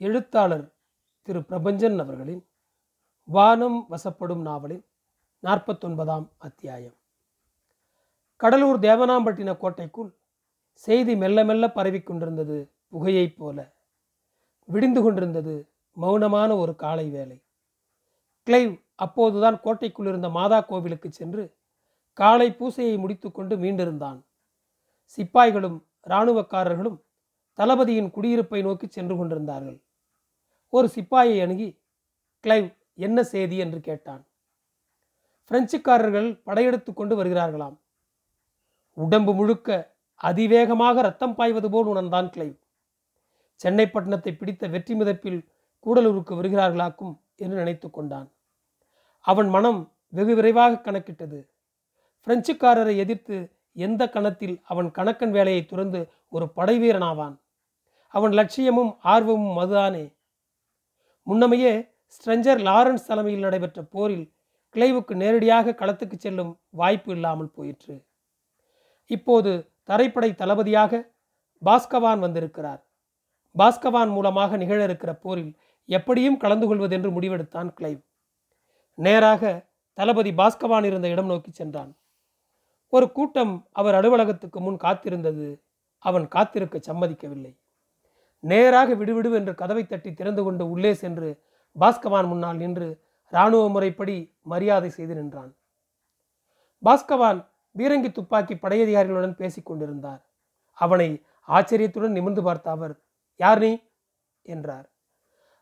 எழுத்தாளர் திரு பிரபஞ்சன் அவர்களின் வானம் வசப்படும் நாவலின் நாற்பத்தொன்பதாம் அத்தியாயம். கடலூர் தேவனாம்பட்டின கோட்டைக்குள் செய்தி மெல்ல மெல்ல பரவிக் கொண்டிருந்தது புகையைப் போல. விடிந்து கொண்டிருந்தது மௌனமான ஒரு காலை வேலை கிளைவ் அப்போதுதான் கோட்டைக்குள் இருந்த மாதா கோவிலுக்கு சென்று காலை பூசையை முடித்துக்கொண்டு மீண்டிருந்தான். சிப்பாய்களும் இராணுவக்காரர்களும் தளபதியின் குடியிருப்பை நோக்கி சென்று கொண்டிருந்தார்கள். ஒரு சிப்பாயை அணுகி கிளைவ் என்ன செய்தி? என்று கேட்டான். பிரெஞ்சுக்காரர்கள் படையெடுத்து கொண்டு வருகிறார்களாம். உடம்பு முழுக்க அதிவேகமாக ரத்தம் பாய்வது போல் உணர்ந்தான் கிளைவ். சென்னை பட்டணத்தை பிடித்த வெற்றி மிதப்பில் கூடலூருக்கு வருகிறார்களாக்கும் என்று நினைத்து கொண்டான். அவன் மனம் வெகு விரைவாக கணக்கிட்டது. பிரெஞ்சுக்காரரை எதிர்த்து எந்த கணத்தில் அவன் கணக்கன் வேலையை துறந்து ஒரு படைவீரனாவான்? அவன் லட்சியமும் ஆர்வமும் அதுதானே? முன்னமையே ஸ்ட்ரெஞ்சர் லாரன்ஸ் தலைமையில் நடைபெற்ற போரில் கிளைவுக்கு நேரடியாக களத்துக்கு செல்லும் வாய்ப்பு இல்லாமல் போயிற்று. இப்போது தரைப்படை தளபதியாக பாஸ்கவான் வந்திருக்கிறார். பாஸ்கவான் மூலமாக நிகழ இருக்கிற போரில் எப்படியும் கலந்து கொள்வதென்று முடிவெடுத்தான் கிளைவ். நேராக தளபதி பாஸ்கவான் இருந்த இடம் நோக்கி சென்றான். ஒரு கூட்டம் அவர் அலுவலகத்துக்கு முன் காத்திருந்தது. அவன் காத்திருக்க சம்மதிக்கவில்லை. நேராக விடுவிடு என்று கதவை தட்டி திறந்து கொண்டு உள்ளே சென்று பாஸ்கவான் முன்னால் நின்று இராணுவ முறைப்படி மரியாதை செய்து நின்றான். பாஸ்கவான் பீரங்கி துப்பாக்கி படையதிகாரிகளுடன் பேசிக் கொண்டிருந்தார். அவனை ஆச்சரியத்துடன் நிமிர்ந்து பார்த்த அவர் யார் நீ? என்றார்.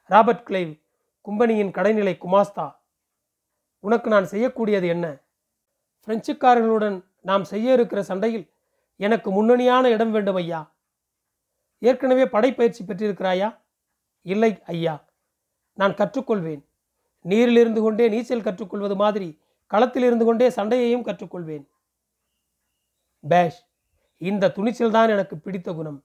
ராபர்ட் கிளைவ் கும்பனியின் கடைநிலை குமாஸ்தா. உனக்கு நான் செய்யக்கூடியது என்ன? பிரெஞ்சுக்காரர்களுடன் நாம் செய்ய இருக்கிற சண்டையில் எனக்கு முன்னணியான இடம் வேண்டும் ஐயா. ஏற்கனவே படைப்பயிற்சி பெற்றிருக்கிறாயா? இல்லை ஐயா நான் கற்றுக்கொள்வேன். நீரில் இருந்து கொண்டே நீச்சல் கற்றுக்கொள்வது மாதிரி களத்தில் இருந்து கொண்டே சண்டையையும் கற்றுக்கொள்வேன். பேஷ் இந்த துணிச்சல் தான் எனக்கு பிடித்த குணம்.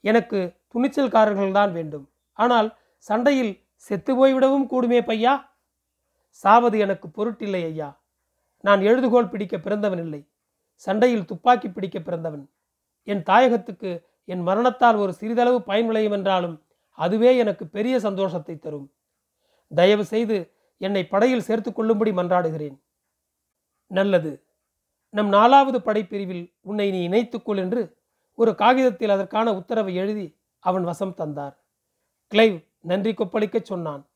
எனக்கு துணிச்சல்காரர்கள் தான் வேண்டும். ஆனால் சண்டையில் செத்து போய்விடவும் கூடுமே பையா? சாவது எனக்கு பொருட்டில்லை ஐயா. நான் எழுதுகோல் பிடிக்க பிறந்தவன் இல்லை. சண்டையில் துப்பாக்கி பிடிக்க பிறந்தவன். என் தாயகத்துக்கு என் மரணத்தால் ஒரு சிறிதளவு பயன் விளையும் என்றாலும் அதுவே எனக்கு பெரிய சந்தோஷத்தை தரும். தயவு செய்து என்னை படையில் சேர்த்து கொள்ளும்படி மன்றாடுகிறேன். நல்லது. நம் நாலாவது படைப்பிரிவில் உன்னை நீ இணைத்துக்கொள் என்று ஒரு காகிதத்தில் அதற்கான உத்தரவை எழுதி அவன் வசம் தந்தார். கிளைவ் நன்றி கொப்பளிக்க சொன்னான்.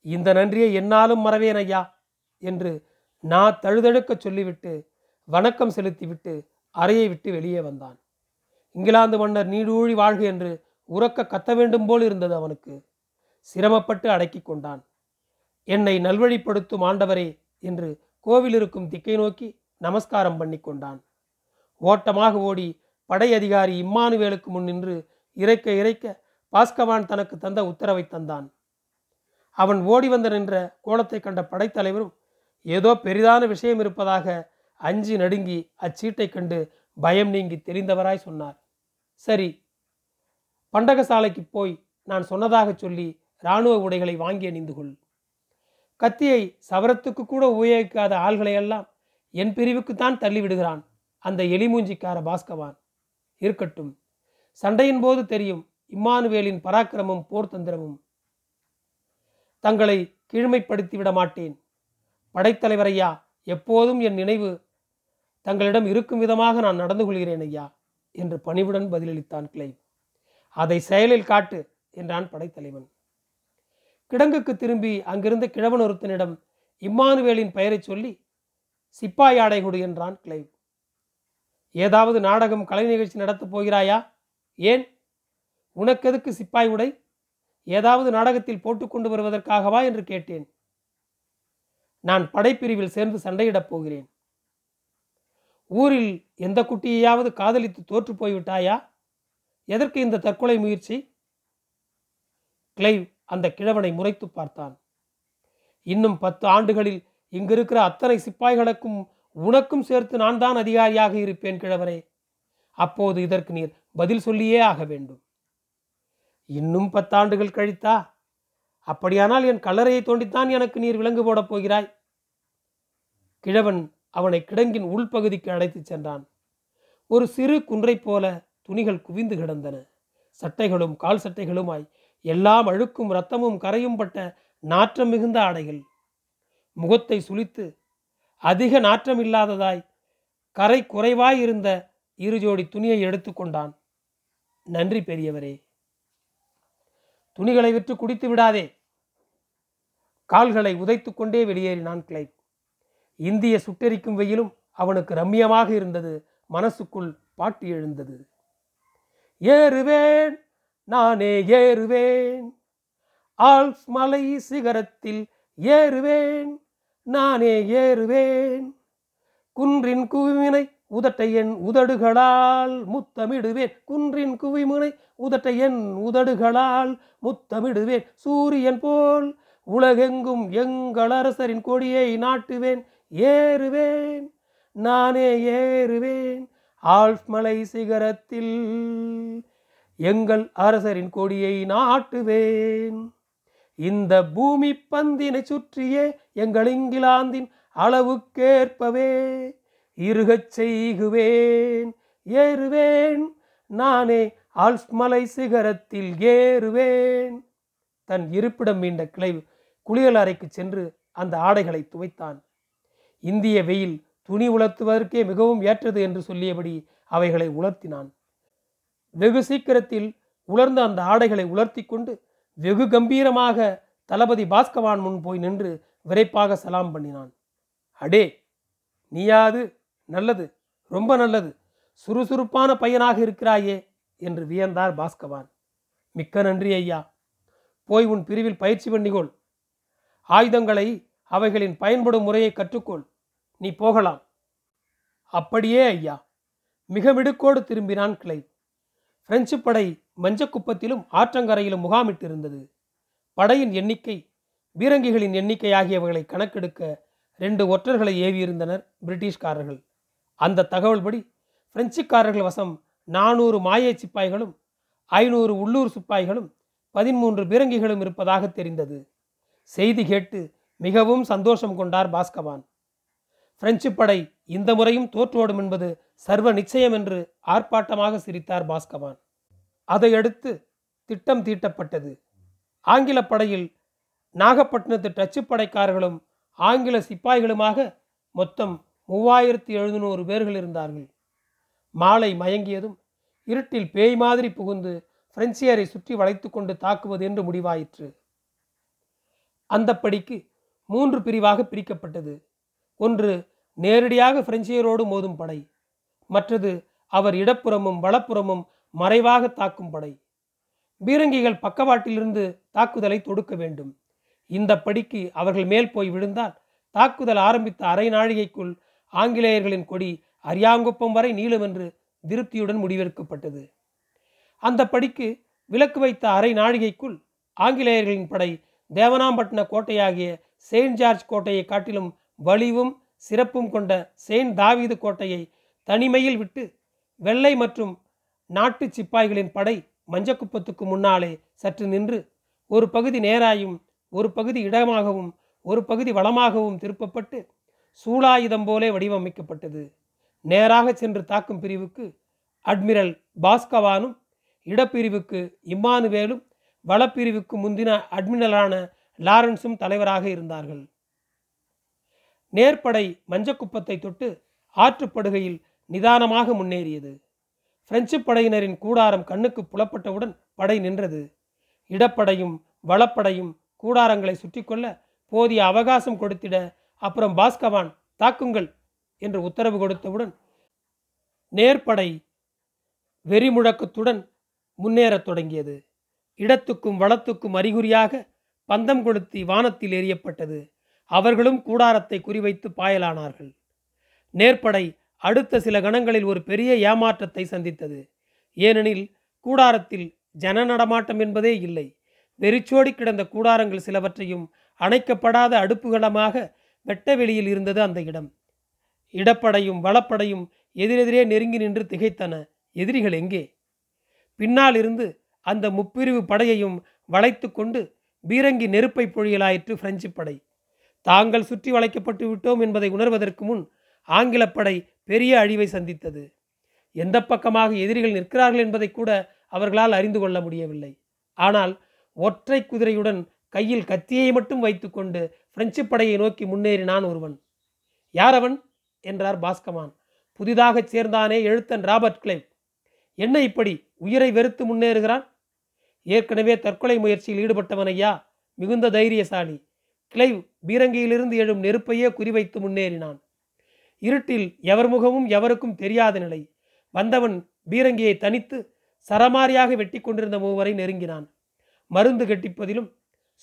இந்த நன்றியை என்னாலும் மறவேன் ஐயா என்று நான் தழுதழுக்க சொல்லிவிட்டு வணக்கம் செலுத்திவிட்டு அறையை விட்டு வெளியே வந்தான். இங்கிலாந்து மன்னர் நீடூழி வாழ்க என்று உறக்க கத்த வேண்டும் போல் இருந்தது அவனுக்கு. சிரமப்பட்டு அடக்கி கொண்டான். என்னை நல்வழிப்படுத்தும் ஆண்டவரே என்று கோவில் இருக்கும் திக்கை நோக்கி நமஸ்காரம் பண்ணி கொண்டான். ஓட்டமாக ஓடி படை அதிகாரி இம்மானுவேலுக்கு முன் நின்று இறைக்க இறைக்க பாஸ்கவான் தனக்கு தந்த உத்தரவை தந்தான். அவன் ஓடி வந்து நின்ற கோலத்தை கண்ட படைத்தலைவரும் ஏதோ பெரிதான விஷயம் இருப்பதாக அஞ்சி நடுங்கி அச்சீட்டை கண்டு பயம் நீங்கி தெரிந்தவராய் சொன்னார். சரி பண்டகசாலைக்கு போய் நான் சொன்னதாக சொல்லி இராணுவ உடைகளை வாங்கி அணிந்து கொள். கத்தியை சவரத்துக்கு கூட உபயோகிக்காத ஆள்களையெல்லாம் என் பிரிவுக்குத்தான் தள்ளி விடுகிறான் அந்த எலிமூஞ்சிக்கார பாஸ்கவான். இருக்கட்டும் சண்டையின் போது தெரியும் இம்மானுவேலின் பராக்கிரமும் போர் தந்திரமும். தங்களை கீழ்மைப்படுத்தி விட மாட்டேன். படைத்தலைவர் ஐயா எப்போதும் என் நினைவு தங்களிடம் இருக்கும் விதமாக நான் நடந்து கொள்கிறேன் ஐயா. என்று பணிவுடன் பதிலளித்தான் கிளை. அதை செயலில் காட்டு என்றான் படைத்தலைவன். கிடங்குக்கு திரும்பி அங்கிருந்த கிழவன் ஒருத்தனிடம் இம்மானுவேலின் பெயரை சொல்லி சிப்பாய் ஆடைகுடு என்றான் கிளைவ் ஏதாவது நாடகம் கலை நிகழ்ச்சி நடத்தப் போகிறாயா? ஏன்? உனக்கெதுக்கு சிப்பாய் உடை? ஏதாவது நாடகத்தில் போட்டுக்கொண்டு வருவதற்காகவா? என்று கேட்டேன். நான் படைப்பிரிவில் சேர்ந்து சண்டையிடப் போகிறேன். ஊரில் எந்த குட்டியையாவது காதலித்து தோற்று போய்விட்டாயா? எதற்கு இந்த தற்கொலை முயற்சி? கிளைவ் அந்த கிழவனை முறைத்து பார்த்தான். இன்னும் பத்து ஆண்டுகளில் இங்கிருக்கிற அத்தனை சிப்பாய்களுக்கும் உனக்கும் சேர்த்து நான் தான் அதிகாரியாக இருப்பேன் கிழவரே. அப்போது இதற்கு நீர் பதில் சொல்லியே ஆக வேண்டும். இன்னும் பத்தாண்டுகள் கழித்தா? அப்படியானால் என் கல்லறையை தோண்டித்தான் எனக்கு நீர் விலங்கு போடப் போகிறாய். கிழவன் அவனை கிடங்கின் உள்பகுதிக்கு அழைத்துச் சென்றான். ஒரு சிறு குன்றை போல துணிகள் குவிந்து கிடந்தன. சட்டைகளும் கால் சட்டைகளுமாய் எல்லாம் அழுக்கும் ரத்தமும் கரையும் பட்ட நாற்றம் மிகுந்த ஆடைகள். முகத்தை சுளித்து அதிக நாற்றம் இல்லாததாய் கரை குறைவாய் இருந்த இரு ஜோடி துணியை எடுத்துக்கொண்டான் நன்றி பெரியவரே. துணிகளை விற்று குடித்து விடாதே. கால்களை உதைத்து கொண்டே வெளியேறினான் கிளைவ் இந்திய சுட்டெரிக்கும் வெயிலும் அவனுக்கு ரம்மியமாக இருந்தது. மனசுக்குள் பாட்டு எழுந்தது. ஏறுவேன் நானே ஏறுவேன். ஆல்ஸ் மலை சிகரத்தில் ஏறுவேன் நானே ஏறுவேன். குன்றின் குவிமினை உதட்டை என் உதடுகளால் முத்தமிடுவேன். குன்றின் குவிமுனை உதட்டை என் உதடுகளால் முத்தமிடுவேன். சூரியன் போல் உலகெங்கும் எங்கள் அரசரின் கொடியை நாட்டுவேன். ஏறுவேன் நானே ஏறுவேன். ஆல்ஃப் மலை சிகரத்தில் எங்கள் அரசரின் கொடியை நாட்டுவேன். இந்த பூமி பந்தினை சுற்றியே எங்கள் இங்கிலாந்தின் அளவுக்கேற்பவே இருகச் செய்குவேன். ஏறுவேன் நானே ஆல்ஃப் மலை சிகரத்தில் ஏறுவேன். தன் இருப்பிடம் மீண்ட கிளைவு குளியலறைக்கு சென்று அந்த ஆடைகளை துவைத்தான். இந்திய வெயில் துணி உலர்த்துவதற்கே மிகவும் ஏற்றது என்று சொல்லியபடி அவைகளை உலர்த்தினான். வெகு சீக்கிரத்தில் உலர்ந்த அந்த ஆடைகளை உலர்த்தி கொண்டு வெகு கம்பீரமாக தளபதி பாஸ்கவான் முன் போய் நின்று விரைப்பாக சலாம் பண்ணினான். அடே நீயாது நல்லது ரொம்ப நல்லது சுறுசுறுப்பான பையனாக இருக்கிறாயே என்று வியந்தார் பாஸ்கவான். மிக்க நன்றி ஐயா போய் உன் பிரிவில் பயிற்சி பண்ணிக்கொள். ஆயுதங்களை அவைகளின் பயன்படும் முறையை கற்றுக்கொள். நீ போகலாம். அப்படியே ஐயா. மிக மிடுக்கோடு திரும்பினான் கிளை. பிரெஞ்சு படை மஞ்சக்குப்பத்திலும் ஆற்றங்கரையிலும் முகாமிட்டிருந்தது. படையின் எண்ணிக்கை பீரங்கிகளின் எண்ணிக்கை ஆகியவைகளை கணக்கெடுக்க ரெண்டு ஒற்றர்களை ஏவியிருந்தனர் பிரிட்டிஷ்காரர்கள். அந்த தகவல்படி பிரெஞ்சுக்காரர்கள் வசம் நானூறு மாய சிப்பாய்களும் ஐநூறு உள்ளூர் சிப்பாய்களும் பதிமூன்று பீரங்கிகளும் இருப்பதாக தெரிந்தது. செய்தி கேட்டு மிகவும் சந்தோஷம் கொண்டார் பாஸ்கவான். பிரெஞ்சு படை இந்த முறையும் தோற்றோடும் என்பது சர்வ நிச்சயம் என்று ஆர்ப்பாட்டமாக சிரித்தார் பாஸ்கவான். அதையடுத்து திட்டம் தீட்டப்பட்டது. ஆங்கில படையில் நாகப்பட்டினத்து டச்சு படைக்காரர்களும் ஆங்கில சிப்பாய்களுமாக மொத்தம் மூவாயிரத்தி எழுநூறு பேர்கள் இருந்தார்கள். மாலை மயங்கியதும் இருட்டில் பேய் மாதிரி புகுந்து பிரெஞ்சியரை சுற்றி வளைத்து கொண்டு தாக்குவது என்று முடிவாயிற்று. அந்த படிக்கு மூன்று பிரிவாக பிரிக்கப்பட்டது. ஒன்று நேரடியாக பிரெஞ்சியரோடு மோதும் படை மற்றது அவர் இடப்புறமும் வலப்புறமும் மறைவாக தாக்கும் படை. பீரங்கிகள் பக்கவாட்டிலிருந்து தாக்குதலை தொடுக்க வேண்டும். இந்த படிக்கு அவர்கள் மேல் போய் விழுந்தால் தாக்குதல் ஆரம்பித்த அரை நாழிகைக்குள் ஆங்கிலேயர்களின் கொடி அரியாங்குப்பம் வரை நீளும் என்று திருப்தியுடன் முடிவெடுக்கப்பட்டது. அந்த படிக்கு விலக்கு வைத்த அரை நாழிகைக்குள் ஆங்கிலேயர்களின் படை தேவனாம்பட்டின கோட்டையாகிய செயின்ட் ஜார்ஜ் கோட்டையை காட்டிலும் வலிவும் சிறப்பும் கொண்ட செயின்ட் தாவீது கோட்டையை தனிமையில் விட்டு வெள்ளை மற்றும் நாட்டு சிப்பாய்களின் படை மஞ்சக்குப்பத்துக்கு முன்னாலே சற்று நின்று ஒரு பகுதி நேராயும் ஒரு பகுதி இடமாகவும் ஒரு பகுதி வளமாகவும் திருப்பப்பட்டு சூளாயுதம் போலே வடிவமைக்கப்பட்டது. நேராக சென்று தாக்கும் பிரிவுக்கு அட்மிரல் பாஸ்கவானும் இடப்பிரிவுக்கு இம்மானுவேலும் வளப்பிரிவுக்கு முந்தின அட்மிரலான லாரன்ஸும் தலைவராக இருந்தார்கள். நேர்படை மஞ்சக்குப்பத்தை தொட்டு ஆற்றுப்படுகையில் நிதானமாக முன்னேறியது. பிரெஞ்சு படையினரின் கூடாரம் கண்ணுக்கு புலப்பட்டவுடன் படை நின்றது. இடப்படையும் வளப்படையும் கூடாரங்களை சுற்றிக்கொள்ள போதிய அவகாசம் கொடுத்திட அப்புறம் பாஸ்கவான் தாக்குங்கள் என்று உத்தரவு கொடுத்தவுடன் நேர்படை வெறிமுழக்கத்துடன் முன்னேறத் தொடங்கியது. இடத்துக்கும் வளத்துக்கும் அறிகுறியாக பந்தம் கொளுத்தி வானத்தில் எரியப்பட்டது அவர்களும் கூடாரத்தை குறிவைத்து பாயலானார்கள். நேர்படை அடுத்த சில கணங்களில் ஒரு பெரிய ஏமாற்றத்தை சந்தித்தது. ஏனெனில் கூடாரத்தில் ஜன நடமாட்டம் என்பதே இல்லை. வெறிச்சோடி கிடந்த கூடாரங்கள் சிலவற்றையும் அணைக்கப்படாத அடுப்புகளமாக வெட்ட வெளியில் இருந்தது அந்த இடம். இடப்படையும் வளப்படையும் எதிரெதிரே நெருங்கி நின்று திகைத்தன எதிரிகள் எங்கே? பின்னால் இருந்து அந்த முப்பிரிவு படையையும் வளைத்து கொண்டு பீரங்கி நெருப்பை பொழியலாயிற்று பிரெஞ்சு படை. தாங்கள் சுற்றி வளைக்கப்பட்டு விட்டோம் என்பதை உணர்வதற்கு முன் ஆங்கிலப்படை பெரிய அழிவை சந்தித்தது. எந்த பக்கமாக எதிரிகள் நிற்கிறார்கள் என்பதை கூட அவர்களால் அறிந்து கொள்ள முடியவில்லை. ஆனால் ஒற்றை குதிரையுடன் கையில் கத்தியை மட்டும் வைத்துக்கொண்டு பிரெஞ்சு படையை நோக்கி முன்னேறினான் ஒருவன். யார் அவன் என்றார் பாஸ்கமான். புதிதாகச் சேர்ந்தானே எழுத்தன் ராபர்ட் கிளைவ். என்ன இப்படி உயிரை வெறுத்து முன்னேறுகிறான்? ஏற்கனவே தற்கொலை முயற்சியில் ஈடுபட்டவன் ஐயா மிகுந்த தைரியசாலி. கிளைவ் பீரங்கியிலிருந்து எழும் நெருப்பையே குறிவைத்து முன்னேறினான். இருட்டில் எவர் முகமும் எவருக்கும் தெரியாத நிலை. வந்தவன் பீரங்கியை தனித்து சரமாரியாக வெட்டி கொண்டிருந்த மூவரை நெருங்கினான். மருந்து கட்டிப்பதிலும்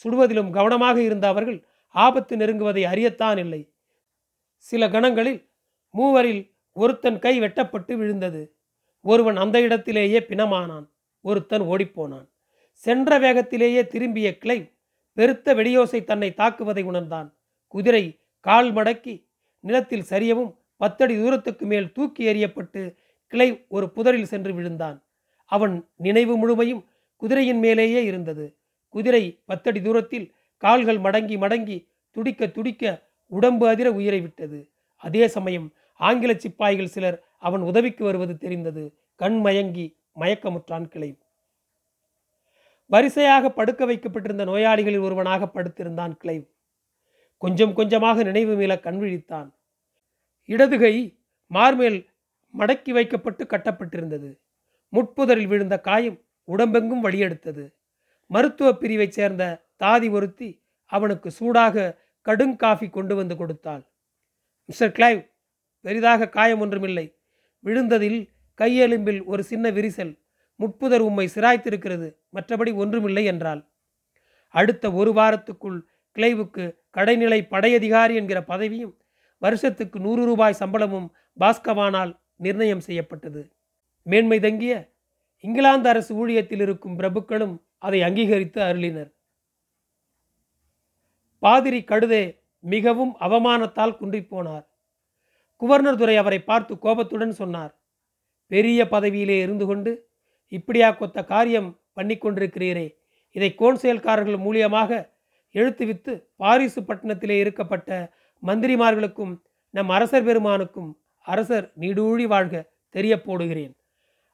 சுடுவதிலும் கவனமாக இருந்த அவர்கள் ஆபத்து நெருங்குவதை அறியத்தான் இல்லை. சில கணங்களில் மூவரில் ஒருத்தன் கை வெட்டப்பட்டு விழுந்தது. ஒருவன் அந்த இடத்திலேயே பிணமானான். ஒருத்தன் ஓடிப்போனான். சென்ற வேகத்திலேயே திரும்பிய கிளைவ் பெருத்த வெடியோசை தன்னை தாக்குவதை உணர்ந்தான். குதிரை கால் மடக்கி நிலத்தில் சரியவும் பத்தடி தூரத்துக்கு மேல் தூக்கி எறியப்பட்டு கிளை ஒரு புதரில் சென்று விழுந்தான். அவன் நினைவு முழுமையும் குதிரையின் மேலேயே இருந்தது. குதிரை பத்தடி தூரத்தில் கால்கள் மடங்கி மடங்கி துடிக்க துடிக்க உடம்பு அதிர உயிரை விட்டது. அதே சமயம் ஆங்கில சிப்பாய்கள் சிலர் அவன் உதவிக்கு வருவது தெரிந்தது. கண் மயங்கி மயக்கமுற்றான் கிளை. வரிசையாக படுக்க வைக்கப்பட்டிருந்த நோயாளிகளில் ஒருவனாக படுத்திருந்தான் கிளைவ். கொஞ்சம் கொஞ்சமாக நினைவு மீள கண் விழித்தான். இடதுகை மார்மேல் மடக்கி வைக்கப்பட்டு கட்டப்பட்டிருந்தது. முட்புதரில் விழுந்த காயம் உடம்பெங்கும் வழியெடுத்தது. மருத்துவ பிரிவைச் சேர்ந்த தாதி ஒருத்தி அவனுக்கு சூடாக கடுங்காஃபி கொண்டு வந்து கொடுத்தாள். மிஸ்டர் கிளைவ் பெரிதாக காயம் ஒன்றுமில்லை. விழுந்ததில் கையெலும்பில் ஒரு சின்ன விரிசல் முட்புதர் உம்மை சிராய்த்திருக்கிறது. மற்றபடி ஒன்றுமில்லை என்றாள். அடுத்த ஒரு வாரத்துக்குள் கிளைவுக்கு கடைநிலை படையதிகாரி என்கிற பதவியும் வருஷத்துக்கு நூறு ரூபாய் சம்பளமும் பாஸ்கவானால் நிர்ணயம் செய்யப்பட்டது. மேன்மை தங்கிய இங்கிலாந்து அரசு ஊழியத்தில் இருக்கும் பிரபுக்களும் அதை அங்கீகரித்து அருளினர். பாதிரி கடுதே மிகவும் அவமானத்தால் குன்றிப்போனார் குவர்னர் துரை அவரை பார்த்து கோபத்துடன் சொன்னார். பெரிய பதவியிலே இருந்து கொண்டு இப்படியா கொத்த காரியம் பண்ணி கொண்டிருக்கிறீரே. இதை கோன்செயல்காரர்கள் மூலியமாக எழுத்துவித்து பாரிசு பட்டணத்திலே இருக்கப்பட்ட மந்திரிமார்களுக்கும் நம் அரசர் பெருமானுக்கும் அரசர் நீடூழி வாழ்க தெரிய போடுகிறேன்.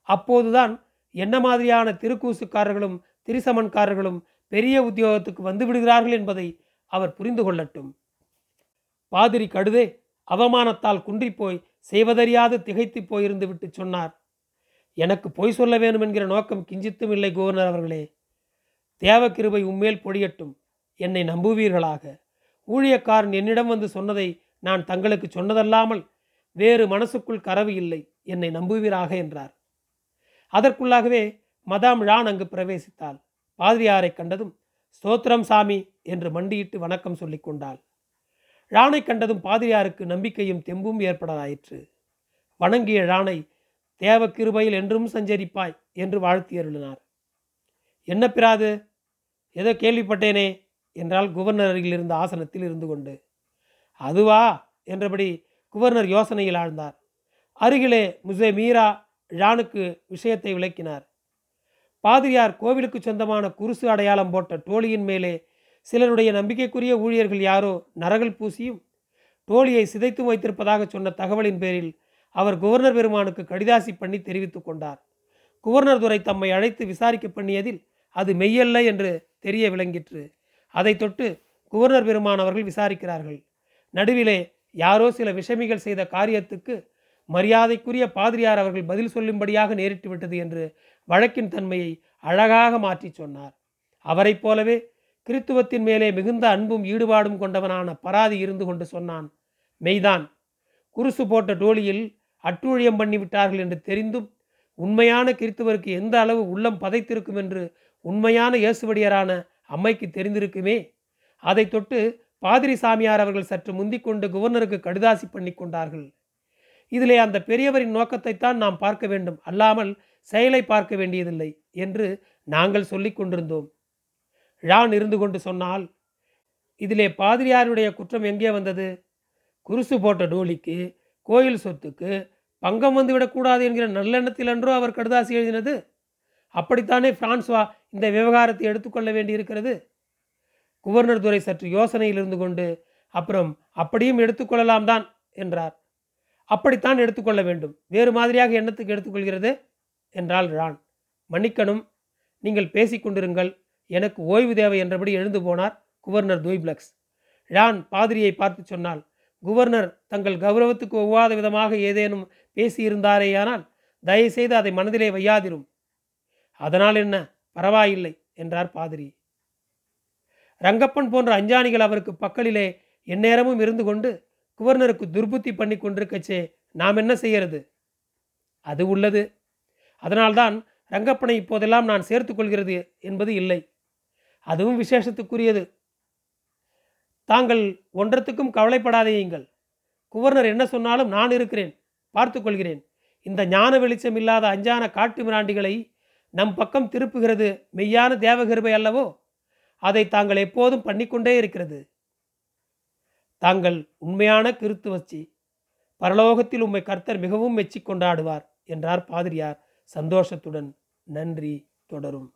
அப்போதுதான் என்ன மாதிரியான திருக்கூசுக்காரர்களும் திரிசமன்காரர்களும் பெரிய உத்தியோகத்துக்கு வந்து விடுகிறார்கள் என்பதை அவர் புரிந்து கொள்ளட்டும். பாதிரி கடுதே அவமானத்தால் குன்றிப்போய் செய்வதறியாது திகைத்து போயிருந்து விட்டு சொன்னார். எனக்கு பொய் சொல்ல வேண்டும் என்கிற நோக்கம் கிஞ்சித்தும் இல்லை கவர்னர் அவர்களே. தேவக்கிருபை உம்மேல் பொழியட்டும் என்னை நம்புவீர்களாக. ஊழியக்காரன் என்னிடம் வந்து சொன்னதை நான் தங்களுக்கு சொன்னதல்லாமல் வேறு மனசுக்குள் கரவு இல்லை. என்னை நம்புவீராக என்றார். அதற்குள்ளாகவே மதாம் ழான் அங்கு பிரவேசித்தாள். பாதிரியாரை கண்டதும் ஸ்தோத்திரம் சாமி என்று மண்டியிட்டு வணக்கம் சொல்லிக் கொண்டாள். ழானை கண்டதும் பாதிரியாருக்கு நம்பிக்கையும் தெம்பும் ஏற்படலாயிற்று வணங்கிய ழானை தேவ கிருபையில் என்றும் சஞ்சரிப்பாய் என்று வாழ்த்தி அருளினார். என்ன பிராது? ஏதோ கேள்விப்பட்டேனே என்றால் குவர்னர் அருகில் இருந்த ஆசனத்தில் இருந்து கொண்டு அதுவா? என்றபடி குவர்னர் யோசனையில் ஆழ்ந்தார். அருகிலே முசே மீரா ழானுக்கு விஷயத்தை விளக்கினார். பாதிரியார் கோவிலுக்கு சொந்தமான குருசு அடையாளம் போட்ட டோலியின் மேலே சிலருடைய நம்பிக்கைக்குரிய ஊழியர்கள் யாரோ நரகல் பூசியும் டோலியை சிதைத்தும் வைத்திருப்பதாக சொன்ன தகவலின் பேரில் அவர் குவர்னர் பெருமானுக்கு கடிதாசி பண்ணி தெரிவித்துக் கொண்டார். குவர்னர் துறை தம்மை அழைத்து விசாரிக்க பண்ணியதில் அது மெய்யல்ல என்று தெரிய விளங்கிற்று. அதை தொட்டு குவர்னர் பெருமான் அவர்கள் விசாரிக்கிறார்கள். நடுவிலே யாரோ சில விஷமிகள் செய்த காரியத்துக்கு மரியாதைக்குரிய பாதிரியார் அவர்கள் பதில் சொல்லும்படியாக நேரிட்டு விட்டது என்று வழக்கின் தன்மையை அழகாக மாற்றி சொன்னார். அவரைப் போலவே கிறித்துவத்தின் மேலே மிகுந்த அன்பும் ஈடுபாடும் கொண்டவனான பராதி இருந்து கொண்டு சொன்னான் மெய்தான். குருசு போட்ட டோலியில் அட்டூழியம் பண்ணிவிட்டார்கள் என்று தெரிந்தும் உண்மையான கிறித்துவருக்கு எந்த அளவு உள்ளம் பதைத்திருக்கும் என்று உண்மையான இயேசுவடியரான அம்மைக்கு தெரிந்திருக்குமே? அதை தொட்டு பாதிரி சாமியார் அவர்கள் சற்று முந்திக் கொண்டு குவர்னருக்கு கடுதாசி பண்ணி கொண்டார்கள். இதிலே அந்த பெரியவரின் நோக்கத்தைத்தான் நாம் பார்க்க வேண்டும். அல்லாமல் செயலை பார்க்க வேண்டியதில்லை என்று நாங்கள் சொல்லிக் கொண்டிருந்தோம். ழான் இருந்து கொண்டு சொன்னால் இதிலே பாதிரியாருடைய குற்றம் எங்கே வந்தது? குருசு போட்ட டோலிக்கு கோயில் சொத்துக்கு பங்கம் வந்துவிடக்கூடாது என்கிற நல்லெண்ணத்தில் அன்றோ அவர் கடுதாசி எழுதினது? அப்படித்தானே பிரான்ஸ்வா இந்த விவகாரத்தை எடுத்துக்கொள்ள வேண்டியிருக்கிறது? குவர்னர் துறை சற்று யோசனையில் இருந்து கொண்டு அப்புறம் அப்படியும் எடுத்துக்கொள்ளலாம் தான் என்றார். அப்படித்தான் எடுத்துக்கொள்ள வேண்டும். வேறு மாதிரியாக எண்ணத்துக்கு எடுத்துக்கொள்கிறது? என்றால் ரான் மன்னிக்கணும். நீங்கள் பேசிக்கொண்டிருங்கள் எனக்கு ஓய்வு தேவை என்றபடி எழுந்து போனார் குவர்னர் துய்பிளக்ஸ். ரான் பாதிரியை பார்த்து சொன்னால் குவர்னர் தங்கள் கௌரவத்துக்கு ஒவ்வாத விதமாக ஏதேனும் பேசியிருந்தாரேயானால் தயவுசெய்து அதை மனதிலே வையாதிரும். அதனால் என்ன? பரவாயில்லை என்றார் பாதிரி. ரங்கப்பன் போன்ற அஞ்சானிகள் அவருக்கு பக்கலிலே எந்நேரமும் இருந்து கொண்டு குவர்னருக்கு துர்புத்தி பண்ணி கொண்டிருக்கச்சே நாம் என்ன செய்யறது? அது உள்ளது. அதனால்தான் ரங்கப்பனை இப்போதெல்லாம் நான் சேர்த்து கொள்கிறது என்பது இல்லை. அதுவும் விசேஷத்துக்குரியது. தாங்கள் ஒன்றத்துக்கும் கவலைப்படாதேயுங்கள். குவர்னர் என்ன சொன்னாலும் நான் இருக்கிறேன் பார்த்து கொள்கிறேன். இந்த ஞான வெளிச்சம் இல்லாத அஞ்சான காட்டு மிராண்டிகளை நம் பக்கம் திருப்புகிறது மெய்யான தேவகிருபை அல்லவோ? அதை தாங்கள் எப்போதும் பண்ணிக்கொண்டே இருக்கிறது. தாங்கள் உண்மையான கிறித்துவச்சி பரலோகத்தில் உம்மை கர்த்தர் மிகவும் மெச்சி கொண்டாடுவார் என்றார் பாதிரியார். சந்தோஷத்துடன் நன்றி தொடரும்.